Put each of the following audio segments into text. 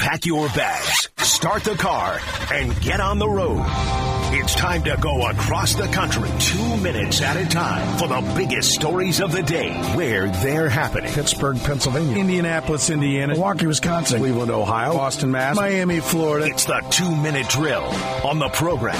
Pack your bags, start the car, and get on the road. It's time to go across the country, two minutes at a time, for the biggest stories of the day, where they're happening. Pittsburgh, Pennsylvania, Indianapolis, Indiana, Milwaukee, Wisconsin, Cleveland, Ohio, Boston, Mass, Miami, Florida. It's the two minute drill on the program.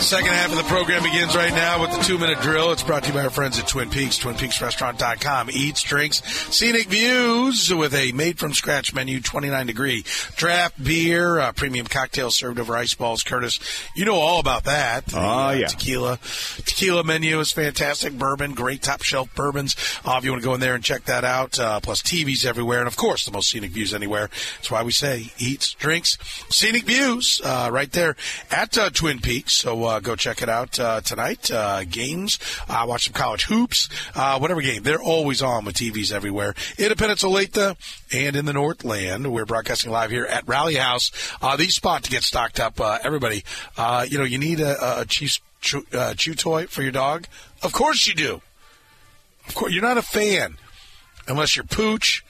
Second half of the program begins right now with the two minute drill. It's brought to you by our friends at Twin Peaks, twinpeaksrestaurant.com. Eats, drinks, scenic views with a made from scratch menu, 29 degree draft beer, uh, premium cocktails served over ice balls. Curtis, you know all about that. The, Oh, yeah. Tequila. Tequila menu is fantastic. Bourbon, great top shelf bourbons. Uh, if you want to go in there and check that out, uh, plus TVs everywhere. And of course, the most scenic views anywhere. That's why we say eats, drinks, scenic views, uh, right there at uh, Twin Peaks. So, uh, go check it out, uh, tonight. Uh, games, watch some college hoops, whatever game. They're always on with TVs everywhere. Independence, Olathe, and in the Northland. We're broadcasting live here at Rally House. The spot to get stocked up. Everybody, you know, you need a, a Chiefs chew, chew toy for your dog? Of course you do. Of course, you're not a fan unless you're pooch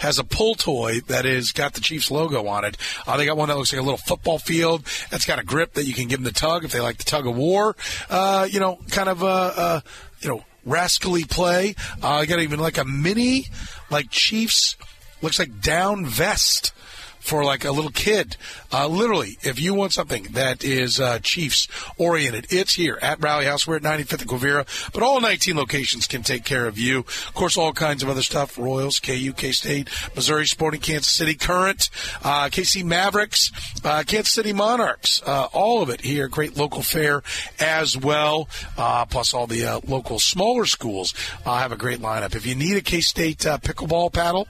has a pull toy that is got the Chiefs logo on it. Uh, they got one that looks like a little football field. That's got a grip that you can give them the tug if they like the tug of war. Uh, you know, kind of a, uh, you know rascally play. Uh, got even like a mini like Chiefs looks like down vest for like a little kid. Uh, literally, if you want something that is uh, Chiefs oriented, it's here at Rally House. We're at 95th and Quivira, but all 19 locations can take care of you. Of course, all kinds of other stuff: Royals, KU, K State, Missouri Sporting, Kansas City Current, uh, KC Mavericks, uh, Kansas City Monarchs. Uh, all of it here. Great local fair as well. Uh, plus, all the local smaller schools have a great lineup. If you need a K State pickleball paddle.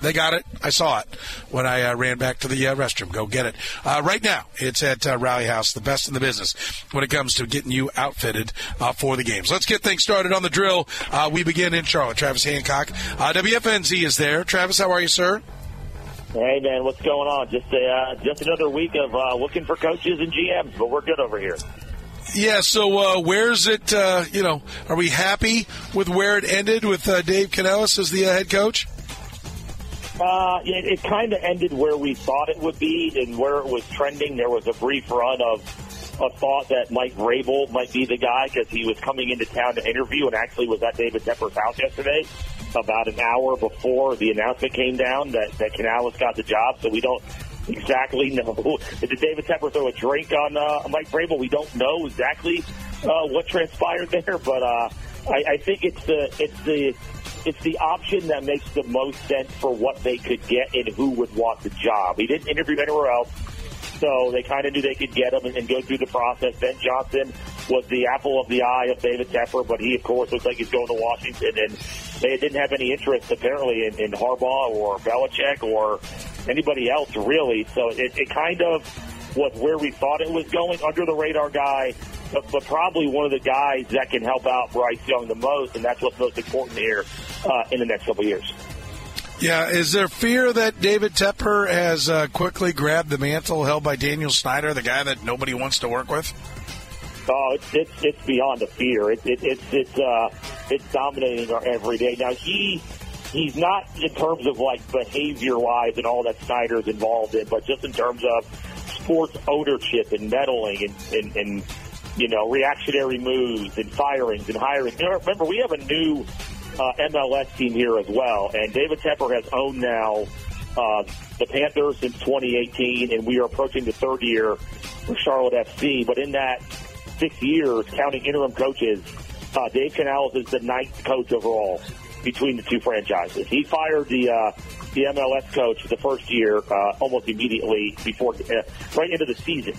They got it. I saw it when I uh, ran back to the uh, restroom. Go get it. Uh, right now, it's at uh, Rally House, the best in the business when it comes to getting you outfitted uh, for the games. Let's get things started on the drill. Uh, we begin in Charlotte. Travis Hancock. Uh, WFNZ is there. Travis, how are you, sir? Hey man, what's going on? Just a uh, just another week of uh, looking for coaches and GMs, but we're good over here. Yeah, so uh, where's it, uh, you know, are we happy with where it ended with uh, Dave Canales as the uh, head coach? Uh, it, it kind of ended where we thought it would be and where it was trending. There was a brief run of a thought that Mike Vrabel might be the guy because he was coming into town to interview and actually was at David Tepper's house yesterday about an hour before the announcement came down that, that Canales got the job. So we don't exactly know. Did David Tepper throw a drink on uh, Mike Vrabel? We don't know exactly uh, what transpired there, but uh, I, I think it's the it's the it's the option that makes the most sense for what they could get and who would want the job. He didn't interview anywhere else. So they kind of knew they could get him and, and go through the process. Ben Johnson was the apple of the eye of David Tepper, but he, of course, looks like he's going to Washington. And they didn't have any interest, apparently, in, in Harbaugh or Belichick or anybody else, really. So it, it kind of was where we thought it was going, under the radar guy, but, but probably one of the guys that can help out Bryce Young the most, and that's what's most important here uh, in the next couple of years. Yeah, is there fear that David Tepper has uh, quickly grabbed the mantle held by Daniel Snyder, the guy that nobody wants to work with? Oh, it's it's, it's beyond a fear. It, it, it's it's uh, it's dominating our every day. Now he he's not in terms of like behavior wise and all that Snyder's involved in, but just in terms of sports ownership and meddling and and, and you know reactionary moves and firings and hiring. Remember, we have a new uh, MLS team here as well, and David Tepper has owned now uh, the Panthers since 2018, and we are approaching the third year for Charlotte FC. But in that six years, counting interim coaches, uh, Dave Canales is the ninth coach overall between the two franchises. He fired the uh, the MLS coach the first year uh, almost immediately before uh, right into the season.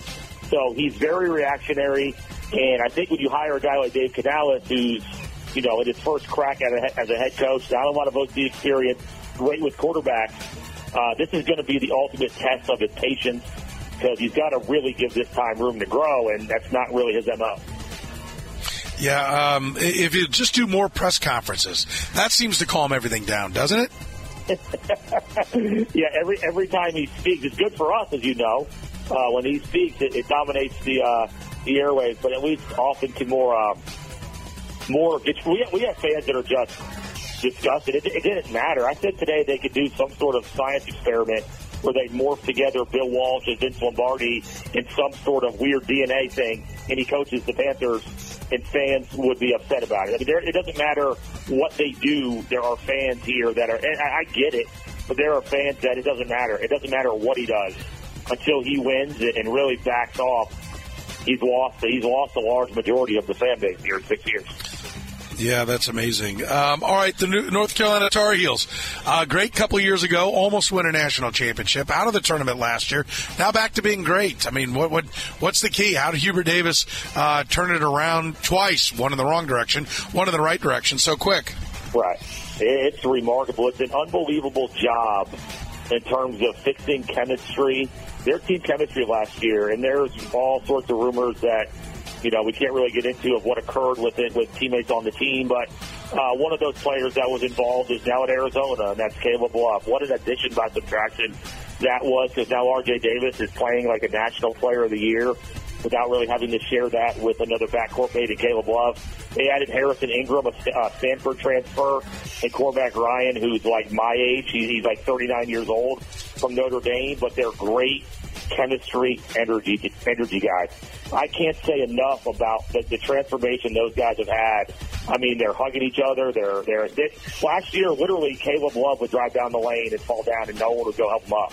So he's very reactionary, and I think when you hire a guy like Dave Canales, who's you know in his first crack at a, as a head coach, not a lot of OC experience, great with quarterbacks. Uh, this is going to be the ultimate test of his patience because he's got to really give this time room to grow, and that's not really his mo. Yeah, um, if you just do more press conferences, that seems to calm everything down, doesn't it? yeah, every every time he speaks, it's good for us, as you know. Uh, when he speaks, it, it dominates the uh, the airwaves, but at least often can more um, more. It's, we we have fans that are just discussed it. it. It didn't matter. I said today they could do some sort of science experiment where they morph together Bill Walsh and Vince Lombardi in some sort of weird DNA thing, and he coaches the Panthers, and fans would be upset about it. I mean, there, it doesn't matter what they do. There are fans here that are, and I, I get it, but there are fans that it doesn't matter. It doesn't matter what he does until he wins and really backs off. He's lost. He's lost a large majority of the fan base here in six years. Yeah, that's amazing. Um, all right, the North Carolina Tar Heels, uh, great couple years ago, almost win a national championship, out of the tournament last year. Now back to being great. I mean, what what what's the key? How did Hubert Davis uh, turn it around twice? One in the wrong direction, one in the right direction, so quick. Right. It's remarkable. It's an unbelievable job in terms of fixing chemistry. Their team chemistry last year, and there's all sorts of rumors that you know, we can't really get into of what occurred with it with teammates on the team, but uh, one of those players that was involved is now at Arizona, and that's Caleb Love. What an addition by subtraction that was, because now R.J. Davis is playing like a National Player of the Year without really having to share that with another backcourt mate in Caleb Love. They added Harrison Ingram, a Stanford transfer, and Cormac Ryan, who's like my age. He's like 39 years old from Notre Dame, but they're great chemistry, energy, energy guys. I can't say enough about the, the transformation those guys have had. I mean, they're hugging each other. They're they're they, last year, literally, Caleb Love would drive down the lane and fall down, and no one would go help him up.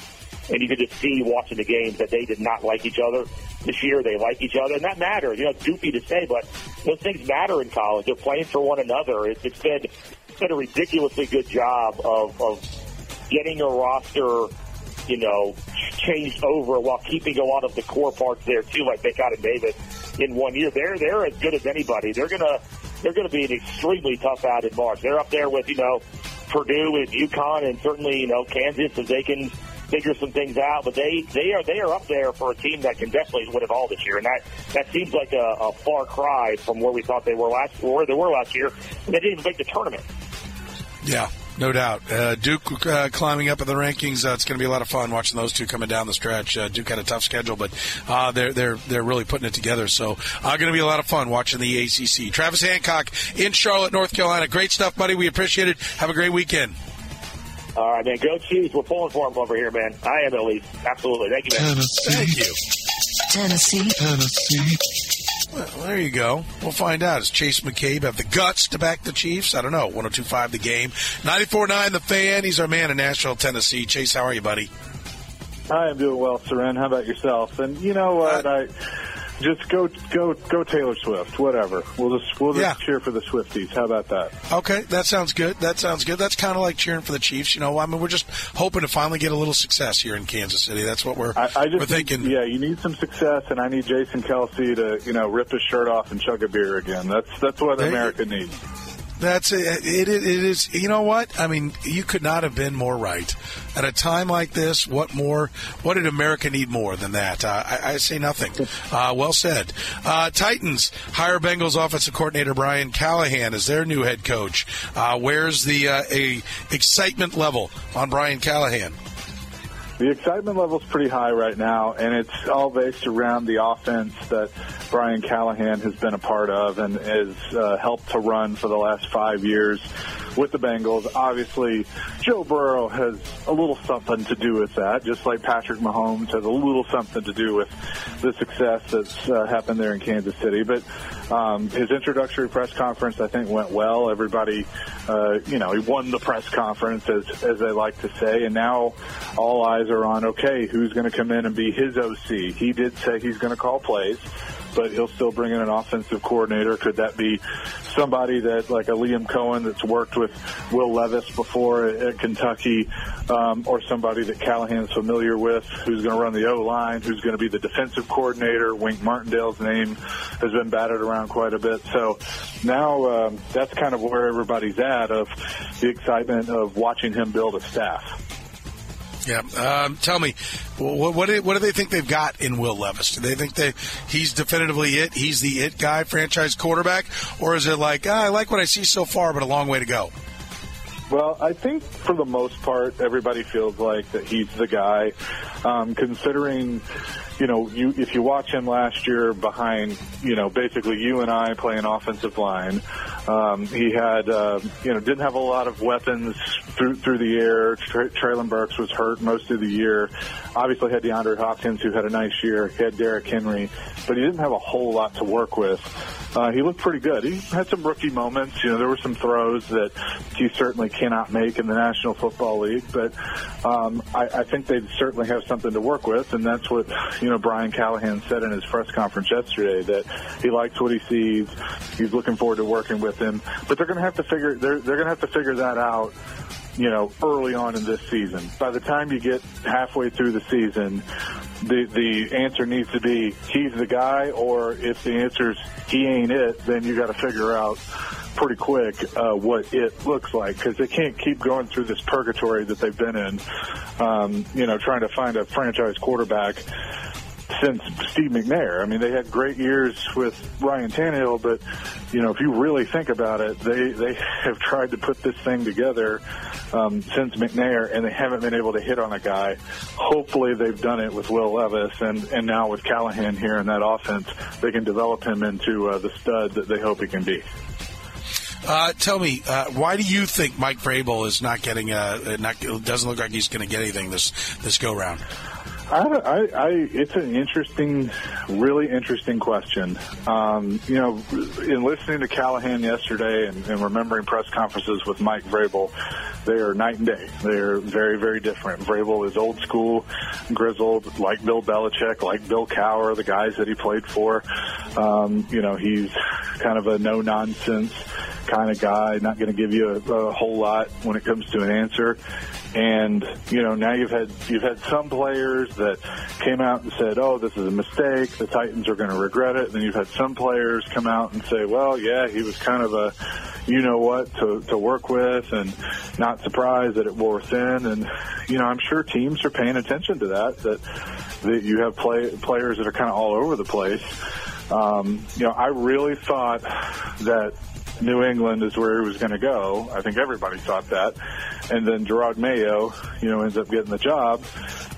And you could just see watching the games that they did not like each other. This year, they like each other, and that matters. You know, it's goofy to say, but those things matter in college. They're playing for one another. It's, it's been it's been a ridiculously good job of, of getting a roster you know, changed over while keeping a lot of the core parts there too, like they got in Davis in one year. They're they're as good as anybody. They're gonna they're gonna be an extremely tough out in March. They're up there with you know Purdue and UConn and certainly you know Kansas if they can figure some things out. But they they are they are up there for a team that can definitely win it all this year, and that that seems like a, a far cry from where we thought they were last where they were last year. And they didn't even make the tournament. Yeah, no doubt. Uh, Duke uh, climbing up in the rankings. Uh, it's going to be a lot of fun watching those two coming down the stretch. Uh, Duke had a tough schedule, but uh, they're they're they're really putting it together. So uh, going to be a lot of fun watching the ACC. Travis Hancock in Charlotte, North Carolina. Great stuff, buddy. We appreciate it. Have a great weekend. All right, man. Go Chiefs. We're pulling for them over here, man. I am at least. Absolutely. Thank you, man. Tennessee. Thank you. Tennessee. Tennessee. Well, there you go. We'll find out. Does Chase McCabe have the guts to back the Chiefs? I don't know. 1025 the game. 94.9 the fan. He's our man in Nashville, Tennessee. Chase, how are you, buddy? Hi, I'm doing well, Soren. How about yourself? And you know what? Uh, I just go, go, go Taylor Swift. Whatever. We'll just we'll just yeah. cheer for the Swifties. How about that? Okay, that sounds good. That sounds good. That's kind of like cheering for the Chiefs. You know, I mean, we're just hoping to finally get a little success here in Kansas City. That's what we're, I, I just we're thinking. Need, yeah, you need some success, and I need Jason Kelce to you know rip his shirt off and chug a beer again. That's that's what America needs. That's it, it. It is. You know what? I mean, you could not have been more right. At a time like this, what more? What did America need more than that? Uh, I, I, say nothing. Uh, well said. Uh, Titans hire Bengals offensive coordinator Brian Callahan as their new head coach. Uh, where's the uh, a excitement level on Brian Callahan? The excitement level is pretty high right now, and it's all based around the offense that Brian Callahan has been a part of and has uh, helped to run for the last five years with the Bengals. Obviously, Joe Burrow has a little something to do with that, just like Patrick Mahomes has a little something to do with the success that's uh, happened there in Kansas City. But um, his introductory press conference, I think, went well. Everybody, uh, you know, he won the press conference, as as they like to say, and now all eyes are on okay, who's going to come in and be his OC? He did say he's going to call plays but he'll still bring in an offensive coordinator. Could that be somebody that, like a Liam Coen, that's worked with Will Levis before at Kentucky, um, or somebody that Callahan's familiar with, who's going to run the O line, who's going to be the defensive coordinator? Wink Martindale's name has been batted around quite a bit. So now um, that's kind of where everybody's at of the excitement of watching him build a staff. Yeah. Um, tell me, what, what, do, what do they think they've got in Will Levis? Do they think that he's definitively it? He's the it guy, franchise quarterback, or is it like ah, I like what I see so far, but a long way to go? Well, I think for the most part, everybody feels like that he's the guy. Um, considering, you know, you if you watch him last year behind, you know, basically you and I playing offensive line, Um, he had, uh, you know, didn't have a lot of weapons through through the air. Tra- Treylon Burks was hurt most of the year. Obviously, had DeAndre Hopkins, who had a nice year. He had Derrick Henry, but he didn't have a whole lot to work with. Uh, he looked pretty good. He had some rookie moments. You know, there were some throws that he certainly cannot make in the National Football League, but um, I, I think they certainly have something to work with, and that's what you know Brian Callahan said in his press conference yesterday that he likes what he sees. He's looking forward to working with him, but they're going to have to figure they're they're going to have to figure that out you know, early on in this season. By the time you get halfway through the season, the the answer needs to be he's the guy, or if the answer's he ain't it, then you got to figure out pretty quick uh, what it looks like because they can't keep going through this purgatory that they've been in. Um, you know, trying to find a franchise quarterback since Steve McNair. I mean, they had great years with Ryan Tannehill, but you know, if you really think about it, they they have tried to put this thing together um, since McNair, and they haven't been able to hit on a guy. Hopefully, they've done it with Will Levis, and and now with Callahan here in that offense, they can develop him into uh, the stud that they hope he can be. Uh, tell me, uh, why do you think Mike Vrabel is not getting? Uh, not doesn't look like he's going to get anything this this go round? I, I, I, it's an interesting, really interesting question. Um, you know, in listening to Callahan yesterday and, and remembering press conferences with Mike Vrabel, they are night and day. They're very, very different. Vrabel is old school, grizzled, like Bill Belichick, like Bill Cowher, the guys that he played for. Um, you know, he's kind of a no nonsense kind of guy, not going to give you a, a whole lot when it comes to an answer. And you know now you've had you've had some players that came out and said, "Oh, this is a mistake. The Titans are going to regret it." And then you've had some players come out and say, "Well, yeah, he was kind of a, you know what, to to work with, and not surprised that it wore thin." And you know, I'm sure teams are paying attention to that. That that you have play, players that are kind of all over the place. Um, you know, I really thought that New England is where he was going to go. I think everybody thought that. And then Jerod Mayo, you know, ends up getting the job.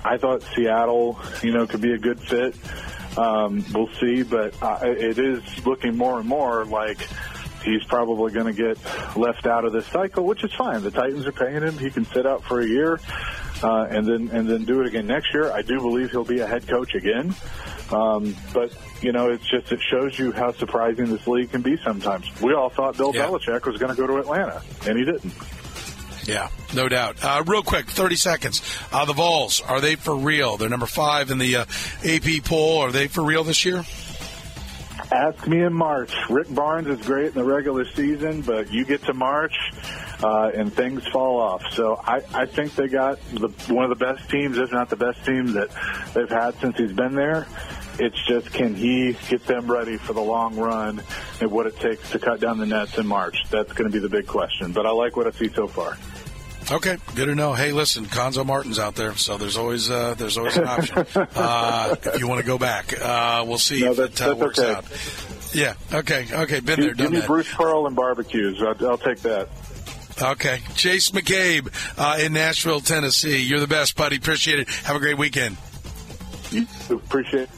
I thought Seattle, you know, could be a good fit. Um, we'll see, but uh, it is looking more and more like he's probably going to get left out of this cycle, which is fine. The Titans are paying him; he can sit out for a year uh, and then and then do it again next year. I do believe he'll be a head coach again. Um, but you know, it's just it shows you how surprising this league can be sometimes. We all thought Bill yeah. Belichick was going to go to Atlanta, and he didn't. Yeah, no doubt. Uh, real quick, 30 seconds. Uh, the Vols, are they for real? They're number five in the uh, AP poll. Are they for real this year? Ask me in March. Rick Barnes is great in the regular season, but you get to March uh, and things fall off. So I, I think they got the, one of the best teams, if not the best team that they've had since he's been there. It's just can he get them ready for the long run and what it takes to cut down the nets in March? That's going to be the big question. But I like what I see so far. Okay, good to know. Hey, listen, Cuonzo Martin's out there, so there's always uh, there's always an option uh, if you want to go back. Uh, we'll see no, if it uh, works okay. out. Yeah. Okay. Okay. Been give, there. Done give me that. Bruce Pearl and barbecues. I'll, I'll take that. Okay. Chase McCabe uh, in Nashville, Tennessee. You're the best, buddy. Appreciate it. Have a great weekend. Appreciate it.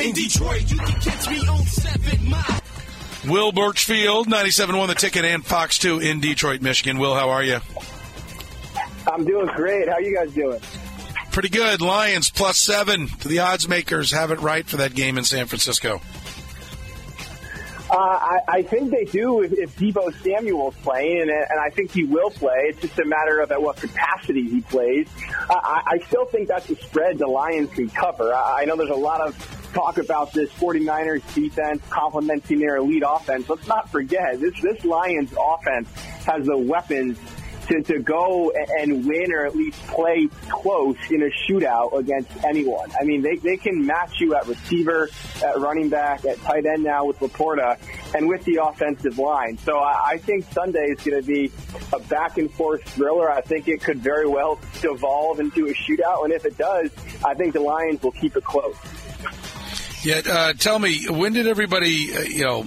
In Detroit, you can catch me on 7 Mile. Will Burchfield, 97.1 The Ticket and Fox 2 in Detroit, Michigan. Will, how are you? I'm doing great. How are you guys doing? Pretty good. Lions plus seven. The odds makers have it right for that game in San Francisco. I, I think they do if, if Deebo Samuel's playing, and, and I think he will play. It's just a matter of at what capacity he plays. Uh, I, I still think that's a spread the Lions can cover. I, I know there's a lot of talk about this 49ers defense complementing their elite offense. Let's not forget, this, this Lions offense has the weapons to, to go and win or at least play close in a shootout against anyone. I mean, they, they can match you at receiver, at running back, at tight end now with Laporta, and with the offensive line. So I, I think Sunday is going to be a back and forth thriller. I think it could very well devolve into a shootout, and if it does, I think the Lions will keep it close. Yeah, uh, tell me, when did everybody, uh, you know,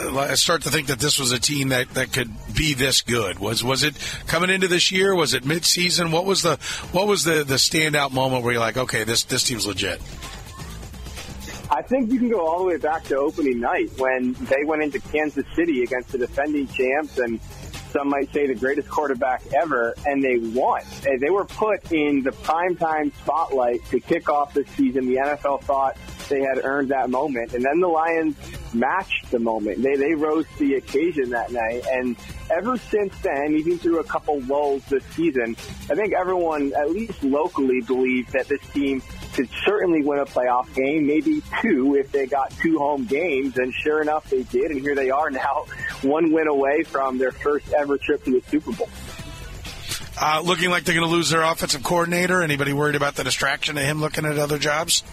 uh, start to think that this was a team that, that could be this good? Was was it coming into this year? Was it mid season? What was the what was the, the standout moment where you're like, okay, this this team's legit? I, I think you can go all the way back to opening night when they went into Kansas City against the defending champs and some might say the greatest quarterback ever, and they won. They were put in the primetime spotlight to kick off the season. The NFL thought they had earned that moment, and then the Lions matched the moment. They they rose to the occasion that night, and ever since then, even through a couple lulls this season, I think everyone, at least locally, believed that this team could certainly win a playoff game, maybe two if they got two home games. And sure enough, they did. And here they are now, one win away from their first ever trip to the Super Bowl. Uh, looking like they're going to lose their offensive coordinator. Anybody worried about the distraction of him looking at other jobs?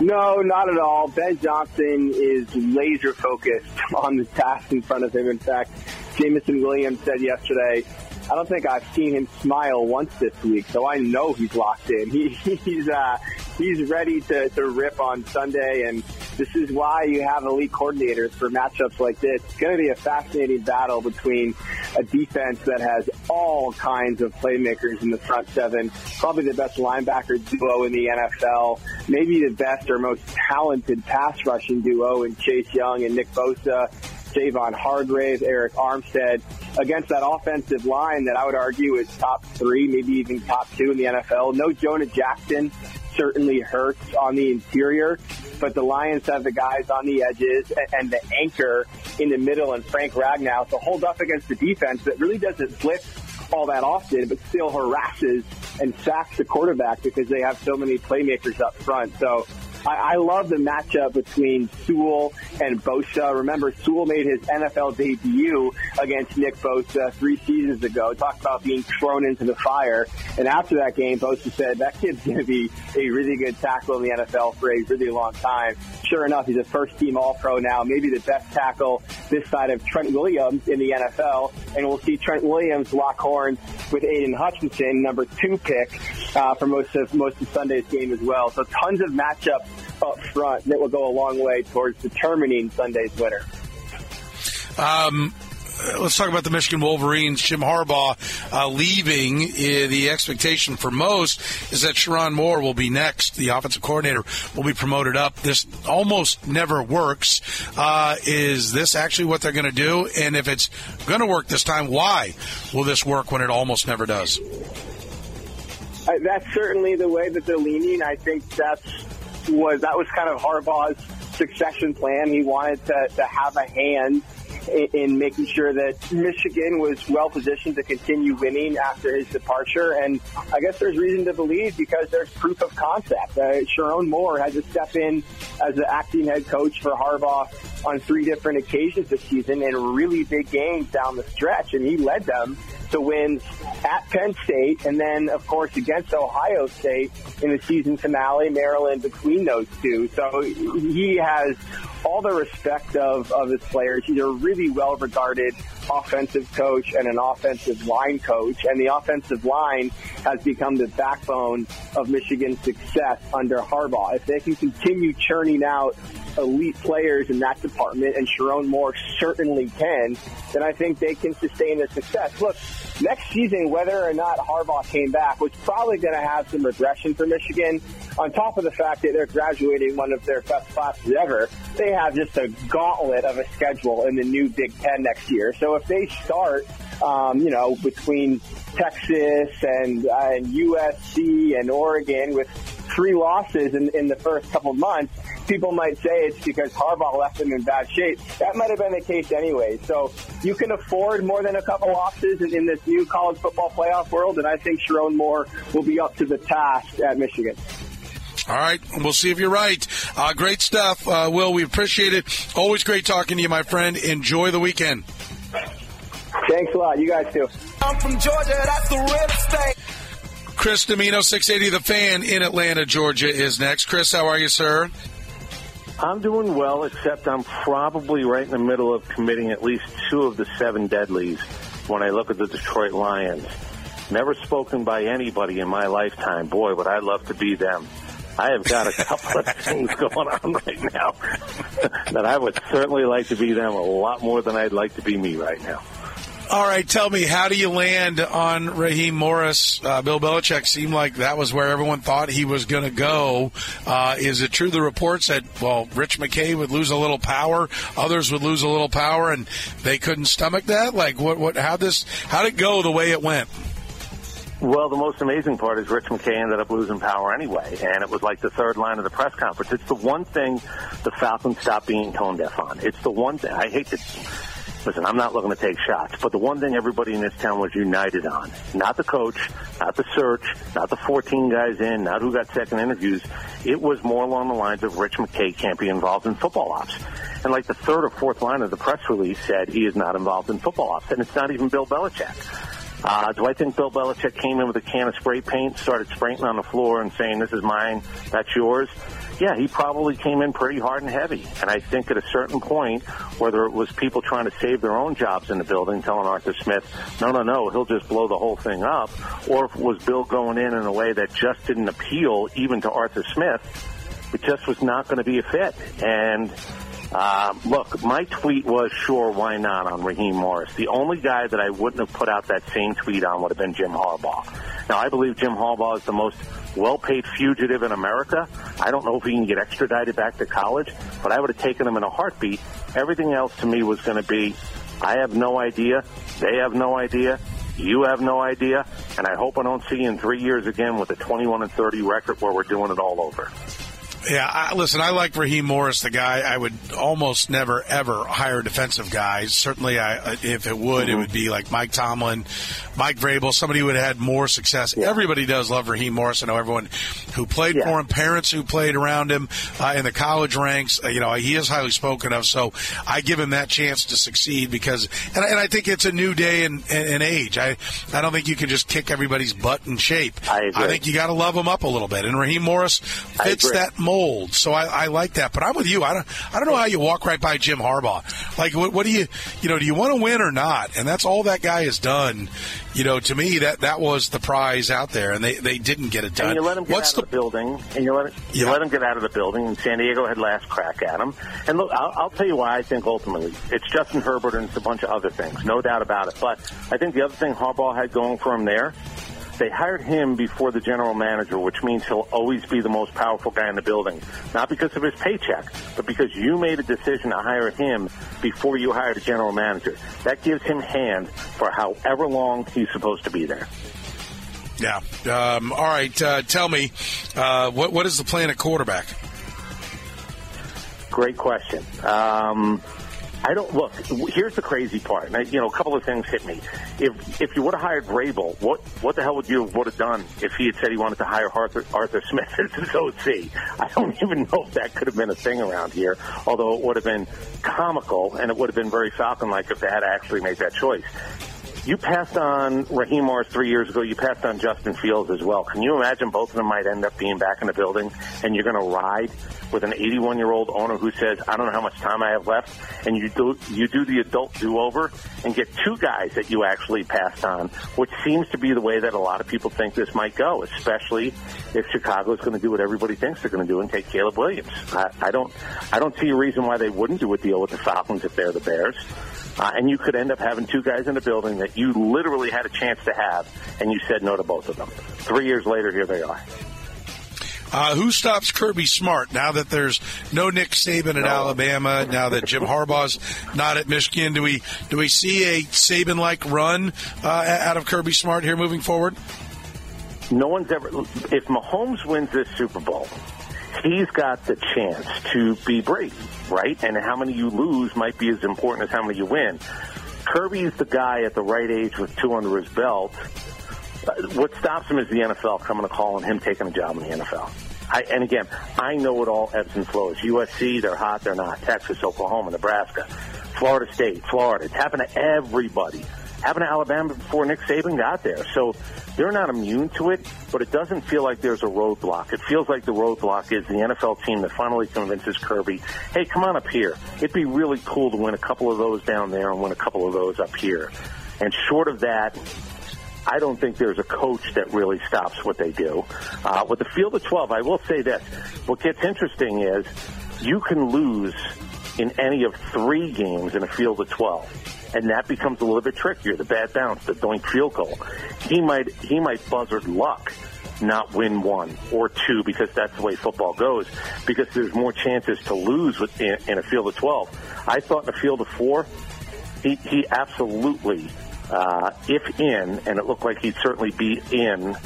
No, not at all. Ben Johnson is laser focused on the task in front of him. In fact, Jameson Williams said yesterday, I don't think I've seen him smile once this week, so I know he's locked in. He, he's uh, he's ready to, to rip on Sunday, and this is why you have elite coordinators for matchups like this. It's going to be a fascinating battle between a defense that has all kinds of playmakers in the front seven, probably the best linebacker duo in the NFL, maybe the best or most talented pass rushing duo in Chase Young and Nick Bosa. Javon Hargrave, Arik Armstead, against that offensive line that I would argue is top three, maybe even top two in the NFL. No Jonah Jackson certainly hurts on the interior, but the Lions have the guys on the edges and the anchor in the middle and Frank Ragnow to hold up against the defense that really doesn't blitz all that often, but still harasses and sacks the quarterback because they have so many playmakers up front. So I, I love the matchup between Sewell and Bosa. Remember, Sewell made his NFL debut against Nick Bosa three seasons ago. Talked about being thrown into the fire. And after that game, Bosa said, that kid's going to be a really good tackle in the NFL for a really long time. Sure enough, he's a first team All Pro now, maybe the best tackle this side of Trent Williams in the NFL. And we'll see Trent Williams lock horns with Aidan Hutchinson, number two pick uh, for most of most of Sunday's game as well. So tons of matchups up front that will go a long way towards determining Sunday's winner. Um, let's talk about the Michigan Wolverines. Jim Harbaugh uh, leaving. Uh, the expectation for most is that Sherrone Moore will be next. The offensive coordinator will be promoted up. This almost never works. Uh, is this actually what they're going to do? And if it's going to work this time, why will this work when it almost never does? Uh, that's certainly the way that they're leaning. I think that's was that was kind of Harbaugh's succession plan. He wanted to, to have a hand in, in making sure that Michigan was well positioned to continue winning after his departure. And I guess there's reason to believe because there's proof of concept. Uh, Sherrone Moore had to step in as the acting head coach for Harbaugh on three different occasions this season in really big games down the stretch, and he led them to wins at Penn State and then, of course, against Ohio State in the season finale, Maryland between those two. So he has all the respect of, of his players. He's a really well regarded offensive coach and an offensive line coach. And the offensive line has become the backbone of Michigan's success under Harbaugh. If they can continue churning out elite players in that department, and Sherrone Moore certainly can, then I think they can sustain their success. Look, next season, whether or not Harbaugh came back, was probably going to have some regression for Michigan. On top of the fact that they're graduating one of their best classes ever, they have just a gauntlet of a schedule in the new Big Ten next year. So if they start, um, you know, between Texas and, uh, and USC and Oregon with three losses in, in the first couple months, people might say it's because Harbaugh left them in bad shape. That might have been the case anyway. So you can afford more than a couple losses in, in this new college football playoff world, and I think Sherrone Moore will be up to the task at Michigan. All right, we'll see if you're right. Uh, great stuff, uh, Will. We appreciate it. Always great talking to you, my friend. Enjoy the weekend. Thanks a lot. You guys too. I'm from Georgia, that's the real estate. Chris Dimino, 680 The Fan in Atlanta, Georgia, is next. Chris, how are you, sir? I'm doing well, except I'm probably right in the middle of committing at least two of the seven deadlies when I look at the Detroit Lions. Never spoken by anybody in my lifetime. Boy, would I love to be them. I have got a couple of things going on right now that I would certainly like to be them a lot more than I'd like to be me right now. All right, tell me, how do you land on Raheem Morris? Uh, Bill Belichick seemed like that was where everyone thought he was going to go. Uh, is it true the reports that well, Rich McKay would lose a little power, others would lose a little power, and they couldn't stomach that? Like, what? What? How this? How did it go the way it went? Well, the most amazing part is Rich McKay ended up losing power anyway, and it was like the third line of the press conference. It's the one thing the Falcons stopped being tone deaf on. It's the one thing I hate to listen, I'm not looking to take shots, but the one thing everybody in this town was united on, not the coach, not the search, not the 14 guys in, not who got second interviews, it was more along the lines of Rich McKay can't be involved in football ops. And like the third or fourth line of the press release said, he is not involved in football ops, and it's not even Bill Belichick. Uh, do I think Bill Belichick came in with a can of spray paint, started spraying on the floor and saying, this is mine, that's yours? Yeah, he probably came in pretty hard and heavy. And I think at a certain point, whether it was people trying to save their own jobs in the building, telling Arthur Smith, no, no, no, he'll just blow the whole thing up, or was Bill going in in a way that just didn't appeal even to Arthur Smith, it just was not going to be a fit. And uh, look, my tweet was sure, why not on Raheem Morris. The only guy that I wouldn't have put out that same tweet on would have been Jim Harbaugh. Now, I believe Jim Harbaugh is the most well-paid fugitive in America. I don't know if he can get extradited back to college, but I would have taken him in a heartbeat. Everything else to me was going to be, I have no idea. They have no idea. You have no idea. And I hope I don't see you in three years again with a 21 and 30 record where we're doing it all over. Yeah, I, listen, I like Raheem Morris, the guy. I would almost never ever hire defensive guys. Certainly, I, if it would, mm-hmm. it would be like Mike Tomlin, Mike Vrabel, somebody who would have had more success. Yeah. Everybody does love Raheem Morris. I know everyone who played yeah. for him, parents who played around him uh, in the college ranks. Uh, you know, he is highly spoken of. So I give him that chance to succeed because, and, and I think it's a new day and, and, age. I, I don't think you can just kick everybody's butt and shape. I, I think you got to love them up a little bit. And Raheem Morris fits that mold mold. So I, I, like that. But I'm with you. I don't I don't know how you walk right by Jim Harbaugh. Like what, what do you you know do you want to win or not? And that's all that guy has done. You know, to me that that was the prize out there, and they, they didn't get it done. And you let him get What's out the, of the building, and you let you yeah. let him get out of the building. And San Diego had last crack at him. And look, I'll, I'll tell you why I think ultimately it's Justin Herbert and it's a bunch of other things, no doubt about it. But I think the other thing Harbaugh had going for him there they hired him before the general manager, which means he'll always be the most powerful guy in the building. Not because of his paycheck, but because you made a decision to hire him before you hired a general manager. That gives him hand for however long he's supposed to be there. Yeah. Um, all right. Uh, tell me, uh, what what is the plan at quarterback? Great question. Um, I don't look. Here's the crazy part. I, you know, a couple of things hit me. If if you would have hired Vrabel, what what the hell would you would have done if he had said he wanted to hire Arthur Arthur Smith as his OC? I don't even know if that could have been a thing around here. Although it would have been comical and it would have been very Falcon-like if they had actually made that choice. You passed on Raheem Morris three years ago. You passed on Justin Fields as well. Can you imagine both of them might end up being back in the building and you're going to ride with an 81 year old owner who says, I don't know how much time I have left, and you do, you do the adult do over and get two guys that you actually passed on, which seems to be the way that a lot of people think this might go, especially if Chicago is going to do what everybody thinks they're going to do and take Caleb Williams. I, I don't, I don't see a reason why they wouldn't do a deal with the Falcons if they're the Bears. Uh, and you could end up having two guys in the building that you literally had a chance to have, and you said no to both of them. Three years later, here they are. Uh, who stops Kirby Smart now that there's no Nick Saban at no. Alabama? Now that Jim Harbaugh's not at Michigan, do we do we see a Saban-like run uh, out of Kirby Smart here moving forward? No one's ever. If Mahomes wins this Super Bowl, he's got the chance to be Brady, right? And how many you lose might be as important as how many you win. Kirby's the guy at the right age with two under his belt. Uh, what stops him is the NFL coming to call and him taking a job in the NFL. I, and again, I know it all ebbs and flows. USC, they're hot, they're not. Texas, Oklahoma, Nebraska, Florida State, Florida. It's happened to everybody. Happened to Alabama before Nick Saban got there. So they're not immune to it, but it doesn't feel like there's a roadblock. It feels like the roadblock is the NFL team that finally convinces Kirby, hey, come on up here. It'd be really cool to win a couple of those down there and win a couple of those up here. And short of that, I don't think there's a coach that really stops what they do. Uh, with the field of 12, I will say this. What gets interesting is you can lose in any of three games in a field of 12 and that becomes a little bit trickier. The bad bounce, the doink field goal. He might he might buzzard luck not win one or two because that's the way football goes. Because there's more chances to lose in, in a field of 12. I thought in a field of four, he he absolutely, uh, if in, and it looked like he'd certainly be in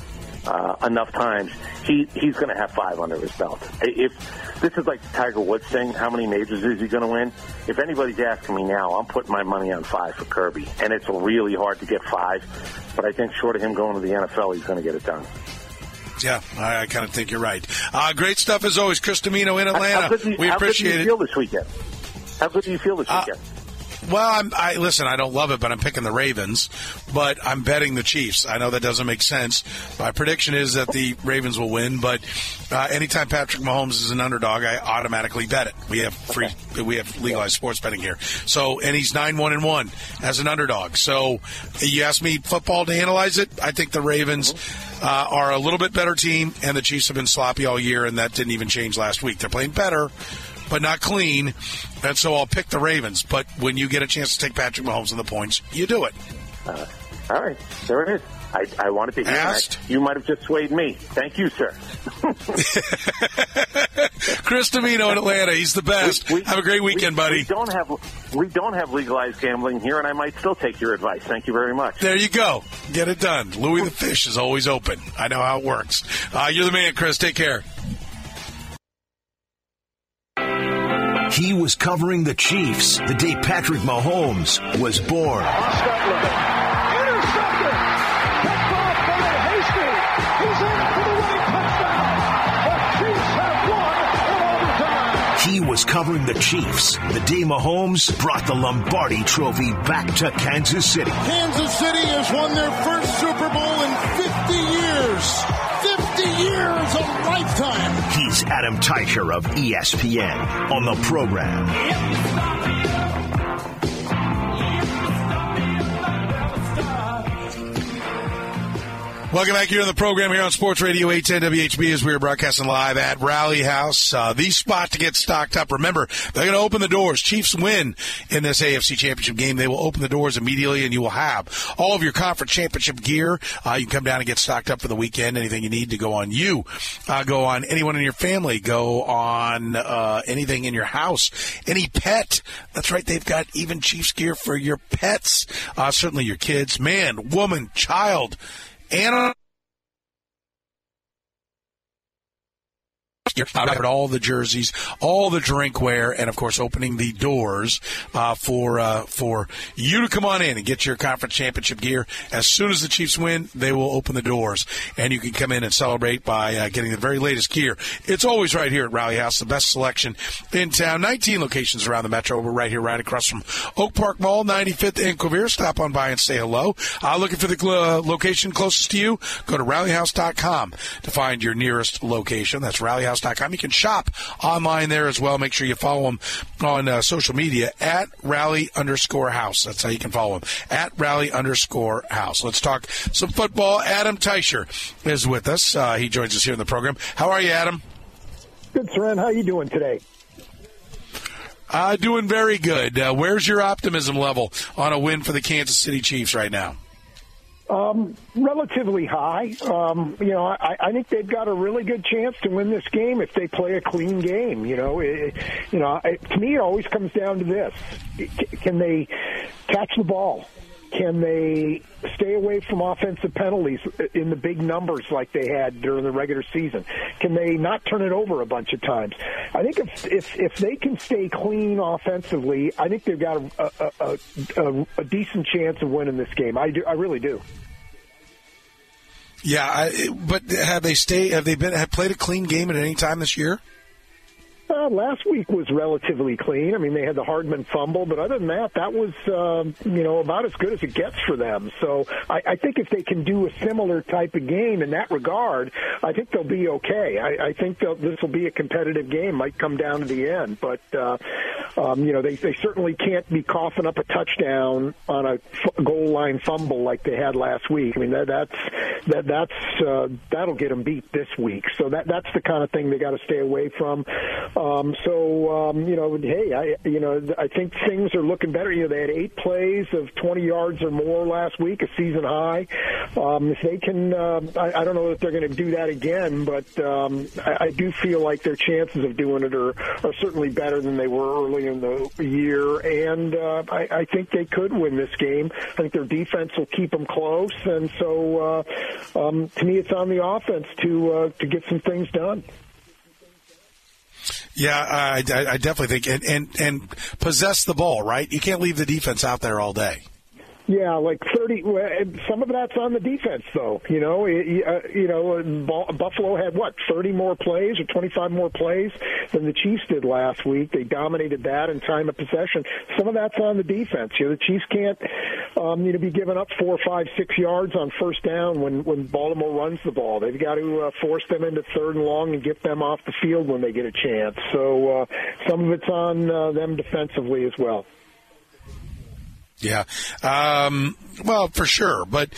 uh, enough times, he he's going to have five under his belt. If this is like Tiger Woods thing, how many majors is he going to win? If anybody's asking me now, I'm putting my money on five for Kirby, and it's really hard to get five. But I think short of him going to the NFL, he's going to get it done. Yeah, I, I kind of think you're right. Uh, great stuff as always, Chris Dimino in Atlanta. How, how you, we how good do you. Feel this weekend? How good do you feel this Uh, weekend? Well, I'm, I listen. I don't love it, but I'm picking the Ravens. But I'm betting the Chiefs. I know that doesn't make sense. My prediction is that the Ravens will win. But uh, anytime Patrick Mahomes is an underdog, I automatically bet it. We have free, we have legalized sports betting here. So, and he's nine one and one as an underdog. So, you ask me football to analyze it. I think the Ravens uh, are a little bit better team, and the Chiefs have been sloppy all year, and that didn't even change last week. They're playing better but not clean. And so I'll pick the Ravens. But when you get a chance to take Patrick Mahomes and the points, you do it. Uh, all right, there it is. I, I wanted to hear Asked. that. You might have just swayed me. Thank you, sir. Chris Dimino in Atlanta. He's the best. We- we- have a great weekend, we, buddy. We don't have we don't have legalized gambling here, and I might still take your advice. Thank you very much. There you go. Get it done. Louis the Fish is always open. I know how it works. Uh, you're the man, Chris. Take care. He was covering the Chiefs the day Patrick Mahomes was born. He was covering the Chiefs the day Mahomes brought the Lombardi Trophy back to Kansas City. Kansas City has won their first Super Bowl in 50 years. 50 years, a lifetime. Adam Teicher of ESPN on the program. Welcome back here on the program here on Sports Radio 810 WHB as we are broadcasting live at Rally House. Uh, the spot to get stocked up. Remember, they're going to open the doors. Chiefs win in this AFC Championship game. They will open the doors immediately and you will have all of your conference championship gear. Uh, you can come down and get stocked up for the weekend. Anything you need to go on you, uh, go on anyone in your family, go on uh, anything in your house, any pet. That's right. They've got even Chiefs gear for your pets. Uh, certainly your kids, man, woman, child. And covered all the jerseys, all the drinkware, and of course, opening the doors uh, for uh, for you to come on in and get your conference championship gear. As soon as the Chiefs win, they will open the doors, and you can come in and celebrate by uh, getting the very latest gear. It's always right here at Rally House, the best selection in town. 19 locations around the metro. We're right here, right across from Oak Park Mall, 95th and Quivira. Stop on by and say hello. Uh, looking for the uh, location closest to you? Go to rallyhouse.com to find your nearest location. That's rallyhouse.com. You can shop online there as well. Make sure you follow them on uh, social media at rally underscore house. That's how you can follow them at rally underscore house. Let's talk some football. Adam Teicher is with us. Uh, he joins us here in the program. How are you, Adam? Good, Soren. How are you doing today? Uh, doing very good. Uh, where's your optimism level on a win for the Kansas City Chiefs right now? Um, relatively high. Um, you know, I, I think they've got a really good chance to win this game if they play a clean game. You know, it, you know, it, to me, it always comes down to this: can they catch the ball? Can they stay away from offensive penalties in the big numbers like they had during the regular season? Can they not turn it over a bunch of times? I think if if, if they can stay clean offensively, I think they've got a, a, a, a decent chance of winning this game. I do. I really do. Yeah, I, but have they stay? Have they been have played a clean game at any time this year? Uh, last week was relatively clean. I mean, they had the Hardman fumble, but other than that, that was um, you know about as good as it gets for them. So I, I think if they can do a similar type of game in that regard, I think they'll be okay. I, I think this will be a competitive game. Might come down to the end, but uh, um, you know they they certainly can't be coughing up a touchdown on a f- goal line fumble like they had last week. I mean that that's that that's uh, that'll get them beat this week. So that that's the kind of thing they got to stay away from. Um, so um, you know, hey, I you know I think things are looking better. You know, they had eight plays of 20 yards or more last week, a season high. Um, if they can, uh, I, I don't know if they're going to do that again, but um, I, I do feel like their chances of doing it are, are certainly better than they were early in the year, and uh, I, I think they could win this game. I think their defense will keep them close, and so uh, um, to me, it's on the offense to uh, to get some things done. Yeah, I, I definitely think and, and and possess the ball, right? You can't leave the defense out there all day. Yeah, like thirty. Some of that's on the defense, though. You know, uh, you know, Buffalo had what thirty more plays or twenty-five more plays than the Chiefs did last week. They dominated that in time of possession. Some of that's on the defense. You know, the Chiefs can't, um, you know, be giving up four, five, six yards on first down when when Baltimore runs the ball. They've got to uh, force them into third and long and get them off the field when they get a chance. So uh, some of it's on uh, them defensively as well. Yeah. Um, well, for sure. But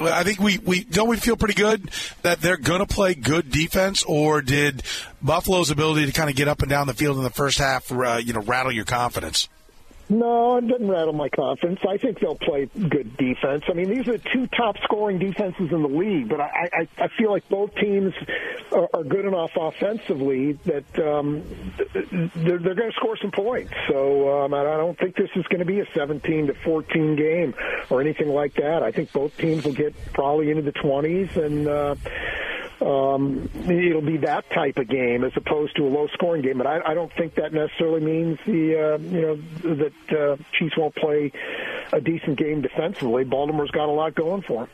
I think we, we don't we feel pretty good that they're going to play good defense, or did Buffalo's ability to kind of get up and down the field in the first half, uh, you know, rattle your confidence? No, it doesn't rattle my confidence. I think they'll play good defense. I mean, these are two top scoring defenses in the league, but I, I, I feel like both teams are, are good enough offensively that um, they're, they're going to score some points. So um, I don't think this is going to be a 17 to 14 game or anything like that. I think both teams will get probably into the 20s and. Uh, um, it'll be that type of game as opposed to a low scoring game. But I, I don't think that necessarily means the uh, you know that uh, Chiefs won't play a decent game defensively. Baltimore's got a lot going for them.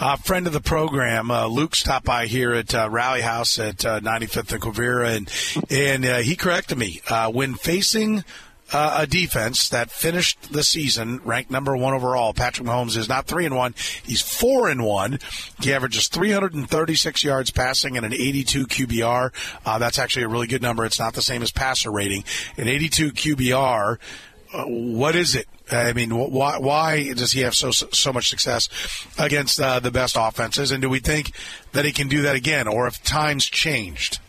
Uh, friend of the program, uh, Luke stopped by here at uh, Rally House at uh, 95th and Quivira, and and uh, he corrected me uh, when facing uh, a defense that finished the season ranked number one overall. Patrick Mahomes is not three and one; he's four and one. He averages 336 yards passing and an 82 QBR. Uh, that's actually a really good number. It's not the same as passer rating. An 82 QBR. Uh, what is it? I mean, why why does he have so so much success against uh, the best offenses? And do we think that he can do that again, or if times changed?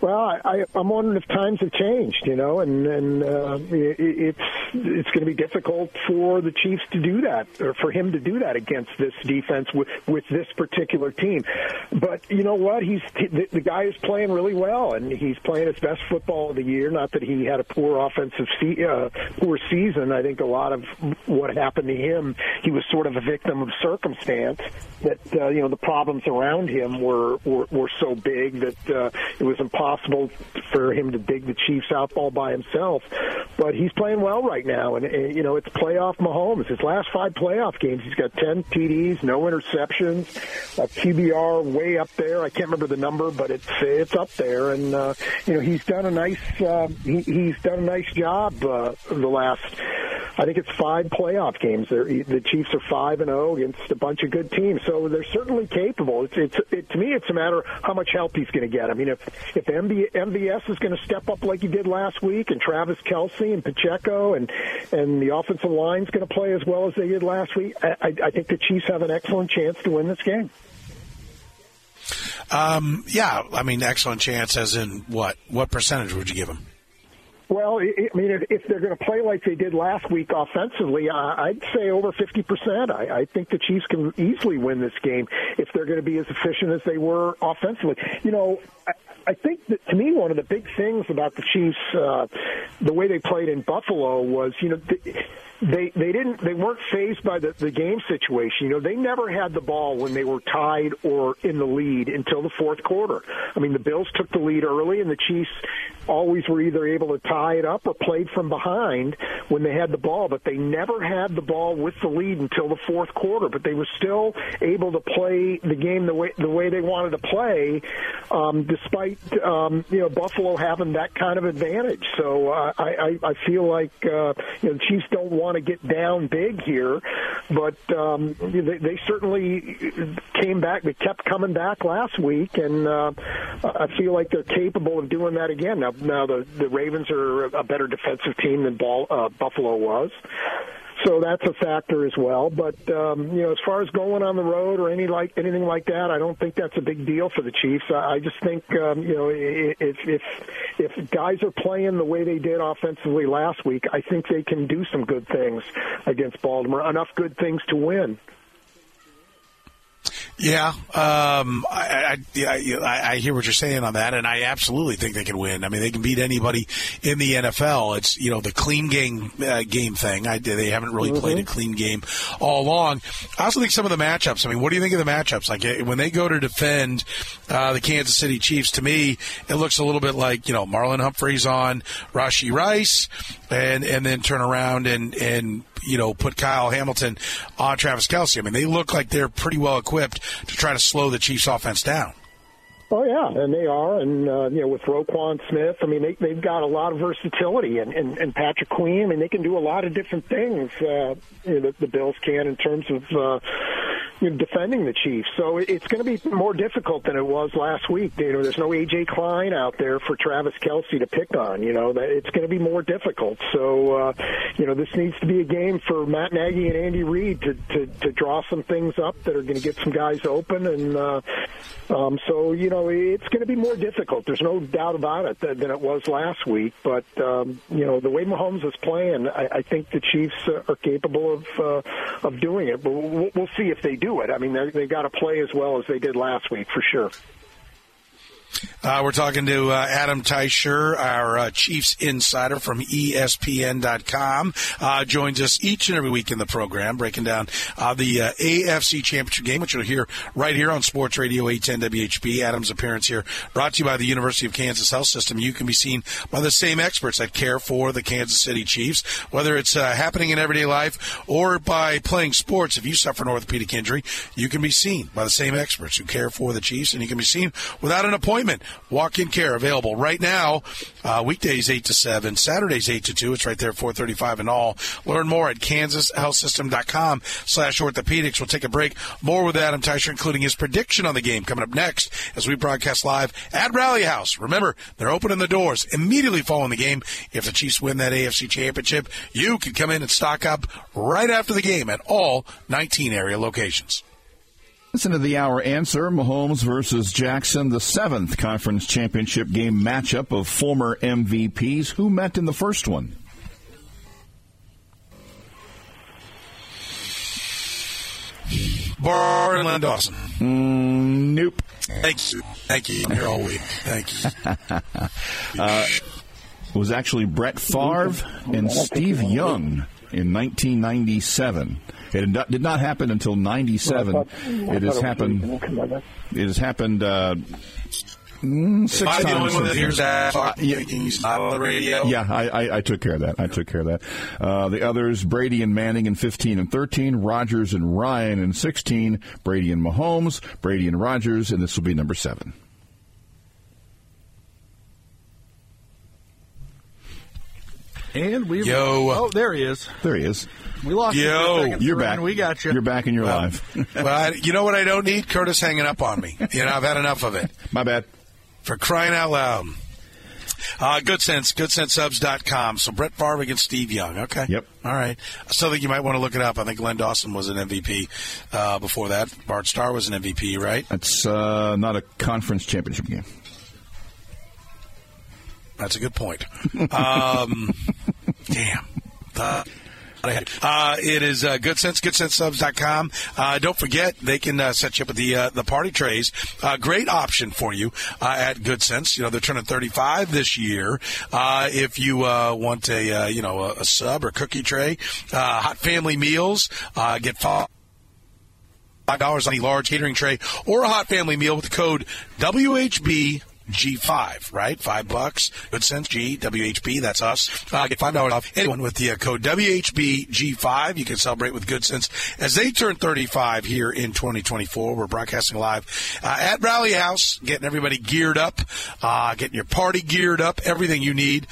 Well, I, I'm wondering if times have changed, you know, and and uh, it, it's it's going to be difficult for the Chiefs to do that, or for him to do that against this defense with with this particular team. But you know what? He's the, the guy is playing really well, and he's playing his best football of the year. Not that he had a poor offensive se- uh, poor season. I think a lot of what happened to him, he was sort of a victim of circumstance. That uh, you know the problems around him were were, were so big that uh, it was impossible possible for him to dig the Chiefs out ball by himself. But he's playing well right now, and, and you know it's playoff Mahomes. His last five playoff games, he's got ten TDs, no interceptions, a QBR way up there. I can't remember the number, but it's it's up there, and uh, you know he's done a nice uh, he, he's done a nice job uh, the last I think it's five playoff games. They're, the Chiefs are five and zero oh against a bunch of good teams, so they're certainly capable. It's, it's it, to me, it's a matter of how much help he's going to get. I mean, if if MB, MVS is going to step up like he did last week, and Travis Kelce and Pacheco and and the offensive line is going to play as well as they did last week, I, I think the Chiefs have an excellent chance to win this game. Um, yeah, I mean, excellent chance. As in what? What percentage would you give them? Well, I mean, if, they're going to play like they did last week offensively, I'd say over 50%. I, I think the Chiefs can easily win this game if they're going to be as efficient as they were offensively. You know, I, think that to me, one of the big things about the Chiefs, uh, the way they played in Buffalo was, you know, they they didn't they weren't phased by the, the game situation. You know, they never had the ball when they were tied or in the lead until the fourth quarter. I mean, the Bills took the lead early, and the Chiefs always were either able to tie it up or played from behind when they had the ball, but they never had the ball with the lead until the fourth quarter. But they were still able to play the game the way the way they wanted to play, um, despite um, you know Buffalo having that kind of advantage. So uh, I, I I feel like uh, you know the Chiefs don't want to get down big here, but um, they, they certainly came back. They kept coming back last week, and uh, I feel like they're capable of doing that again. Now, now the the Ravens are a better defensive team than Ball, uh, Buffalo was. So that's a factor as well. But um, you know, as far as going on the road or any like anything like that, I don't think that's a big deal for the Chiefs. I, I just think um, you know if if if guys are playing the way they did offensively last week, I think they can do some good things against Baltimore. Enough good things to win. Yeah, um, I, I, I, I hear what you're saying on that, and I absolutely think they can win. I mean, they can beat anybody in the NFL. It's you know the clean game uh, game thing. I, they haven't really mm-hmm. played a clean game all along. I also think some of the matchups. I mean, what do you think of the matchups? Like eh, when they go to defend uh, the Kansas City Chiefs, to me, it looks a little bit like you know Marlon Humphreys on Rashee Rice, and and then turn around and and you know, put Kyle Hamilton on Travis Kelce. I mean, they look like they're pretty well equipped to try to slow the Chiefs' offense down. Oh yeah, and they are, and uh, you know with Roquan Smith, I mean they they've got a lot of versatility, and and, and Patrick Queen, I mean they can do a lot of different things. Uh, you know, the, the Bills can in terms of uh, defending the Chiefs. So it's going to be more difficult than it was last week. You know, there's no AJ Klein out there for Travis Kelce to pick on. You know, it's going to be more difficult. So, uh, you know, this needs to be a game for Matt Nagy and Andy Reid to, to, to draw some things up that are going to get some guys open. And uh, um, so, you know, it's going to be more difficult. There's no doubt about it than, than it was last week. But, um, you know, the way Mahomes is playing, I, I think the Chiefs are capable of, uh, of doing it. But we'll, we'll see if they do do it. I mean, they've got to play as well as they did last week for sure. Uh, we're talking to uh, Adam Teicher, our uh, Chiefs insider from ESPN.com. Uh, joins us each and every week in the program, breaking down uh, the uh, AFC Championship game, which you'll hear right here on Sports Radio 810 WHB. Adam's appearance here brought to you by the University of Kansas Health System. You can be seen by the same experts that care for the Kansas City Chiefs, whether it's happening in everyday life or by playing sports. If you suffer an orthopedic injury, you can be seen by the same experts who care for the Chiefs, and you can be seen without an appointment walk-in care available right now. Uh, weekdays eight to seven, Saturdays eight to two. It's right there, four thirty-five and all. Learn more at kansashealthsystem.com slash orthopedics. We'll take a break. More with Adam Teicher, including his prediction on the game coming up next as we broadcast live at Rally House. Remember, they're opening the doors immediately following the game. If the Chiefs win that AFC Championship, you can come in and stock up right after the game at all 19 area locations. Listen to the hour answer Mahomes versus Jackson, the seventh conference championship game matchup of former MVPs. Who met in the first one? Barr and Len Dawson. Mm, nope. Thank you. Thank you. You're all week. Thank you. uh, it was actually Brett Favre and Steve Young in 1997. It did not happen until '97. It has happened. It has happened. Uh, six Am times. The hears that? Uh, yeah, on the radio. Yeah, I, I, I, took care of that. I took care of that. Uh, the others: Brady and Manning in 15 and 13, Rodgers and Ryan in 16, Brady and Mahomes, Brady and Rodgers, and this will be number seven. And we Yo. Oh, there he is. There he is. We lost Yo. you. You're back. We got you. You're back and you're well, live. well, I, you know what I don't need? Curtis hanging up on me. You know, I've had enough of it. My bad. For crying out loud. Uh, good sense, goodcentssubs.com. So Brett Favre against Steve Young. Okay. Yep. All right. I still think you might want to look it up. I think Len Dawson was an MVP uh, before that. Bart Starr was an MVP, right? That's uh, not a conference championship game. That's a good point. Um, damn. Uh, uh, it is uh, Good Sense, GoodcentsSubs.com. Uh, don't forget, they can uh, set you up with the uh, the party trays. Uh, great option for you uh, at Goodcents. You know they're turning 35 this year. If you want a you know a, a, sub or cookie tray, hot family meals, get five dollars on a large catering tray or a hot family meal with the code WHB G5, right? Five bucks. Goodcents. G, WHB, that's us. Uh, get $5 off anyone with the uh, code WHB G5. You can celebrate with Goodcents as they turn 35 here in 2024. We're broadcasting live uh, at Rally House, getting everybody geared up, uh, getting your party geared up, everything you need.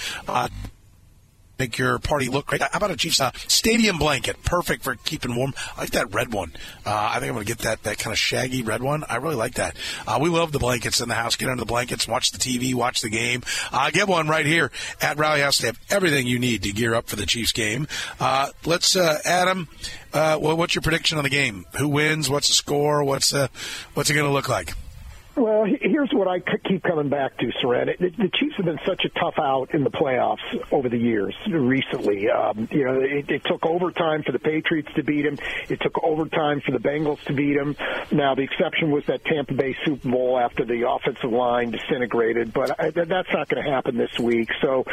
Make your party look great. How about a Chiefs uh, stadium blanket? Perfect for keeping warm. I like that red one. Uh, I think I'm going to get that that kind of shaggy red one. I really like that. Uh, we love the blankets in the house. Get under the blankets, watch the TV, watch the game. Uh, get one right here at Rally House. They have everything you need to gear up for the Chiefs game. Uh, let's, uh, Adam. Well, what's your prediction on the game? Who wins? What's the score? What's what's it going to look like? Well, here's what I keep coming back to, Soren. The Chiefs have been such a tough out in the playoffs over the years. Recently, um, you know, it, it took overtime for the Patriots to beat them. It took overtime for the Bengals to beat them. Now, the exception was that Tampa Bay Super Bowl after the offensive line disintegrated, but I, that's not going to happen this week. So,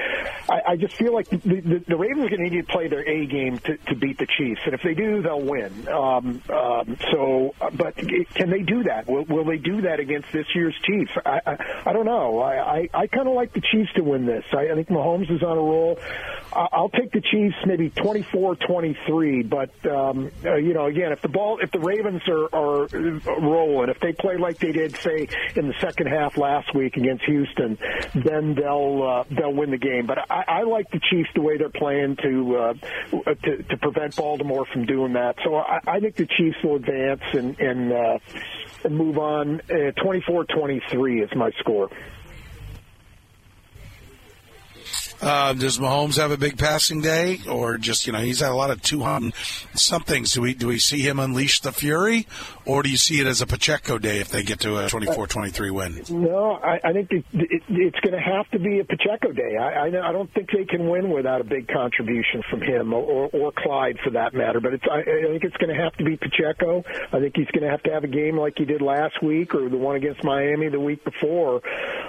I, I just feel like the, the, the Ravens are going to need to play their A game to, to beat the Chiefs, and if they do, they'll win. Um, um, so, but can they do that? Will, will they do that against this year's Chiefs. I I, I don't know. I I, I kind of like the Chiefs to win this. I, I think Mahomes is on a roll. I'll take the Chiefs maybe 24-23, but um, uh, you know, again, if the ball, if the Ravens are, are rolling, if they play like they did, say in the second half last week against Houston, then they'll uh, they'll win the game. But I, I like the Chiefs the way they're playing to, uh, to to prevent Baltimore from doing that. So I, I think the Chiefs will advance and and, uh, and move on. Uh, 24-23 is my score. Uh, does Mahomes have a big passing day, or just you know he's had a lot of two hundred somethings? Do we do we see him unleash the fury, or do you see it as a Pacheco day if they get to a 24-23 win? No, I, I think it, it, it's going to have to be a Pacheco day. I, I, I don't think they can win without a big contribution from him or, or Clyde for that matter. But it's I, I think it's going to have to be Pacheco. I think he's going to have to have a game like he did last week or the one against Miami the week before.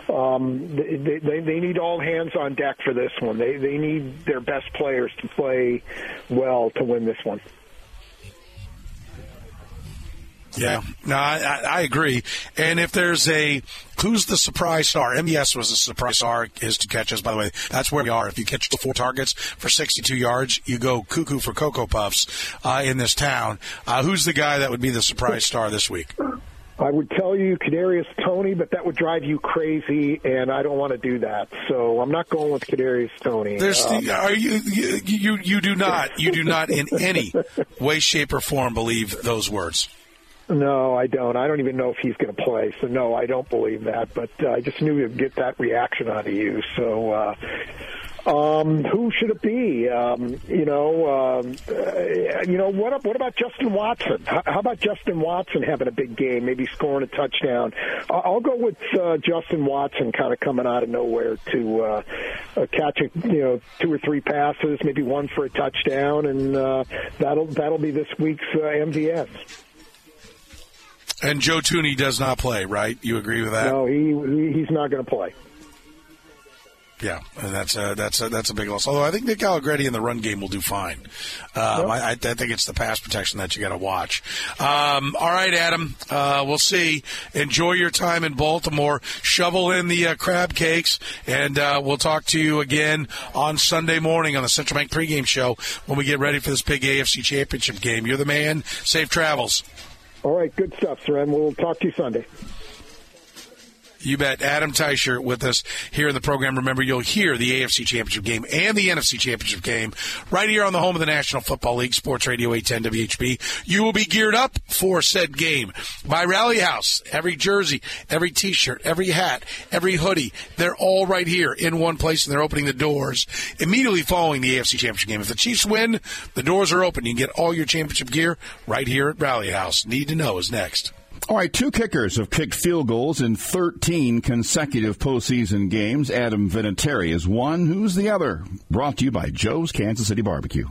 Um, they, they, they need all hands on deck for this one. They they need their best players to play well to win this one. Yeah, no, I, I agree. And if there's a who's the surprise star? MVS was a surprise star. His two catches, by the way, that's where we are. If you catch the four targets for 62 yards, you go cuckoo for cocoa puffs uh, in this town. Uh, who's the guy that would be the surprise star this week? I would tell you Kadarius Toney, but that would drive you crazy, and I don't want to do that. So I'm not going with Kadarius Toney. There's um, the, are you, you you you do not you do not in any way, shape, or form believe those words. No, I don't. I don't even know if he's going to play. So no, I don't believe that. But uh, I just knew you'd get that reaction out of you. So. Uh, um, who should it be? Um, you know, um, uh, you know what? What about Justin Watson? How, how about Justin Watson having a big game, maybe scoring a touchdown? I'll go with uh, Justin Watson, kind of coming out of nowhere to uh, uh, catch a, you know two or three passes, maybe one for a touchdown, and uh, that'll that'll be this week's uh, MVS. And Joe Thuney does not play, right? You agree with that? No, he, he he's not going to play. Yeah, and that's a that's a that's a big loss. Although I think Nick Allegretti in the run game will do fine. Um, yep. I, I, think it's the pass protection that you got to watch. Um, all right, Adam, uh, we'll see. Enjoy your time in Baltimore. Shovel in the uh, crab cakes, and uh, we'll talk to you again on Sunday morning on the Central Bank pregame show when we get ready for this big AFC Championship game. You're the man. Safe travels. All right, good stuff, sir. And we'll talk to you Sunday. You bet. Adam Teicher with us here in the program. Remember, you'll hear the AFC Championship game and the NFC Championship game right here on the home of the National Football League, Sports Radio 810 WHB. You will be geared up for said game by Rally House. Every jersey, every t-shirt, every hat, every hoodie, they're all right here in one place and they're opening the doors immediately following the AFC Championship game. If the Chiefs win, the doors are open. You can get all your championship gear right here at Rally House. Need to know is next. All right, two kickers have kicked field goals in 13 consecutive postseason games. Adam Vinatieri is one. Who's the other? Brought to you by Joe's Kansas City Barbecue.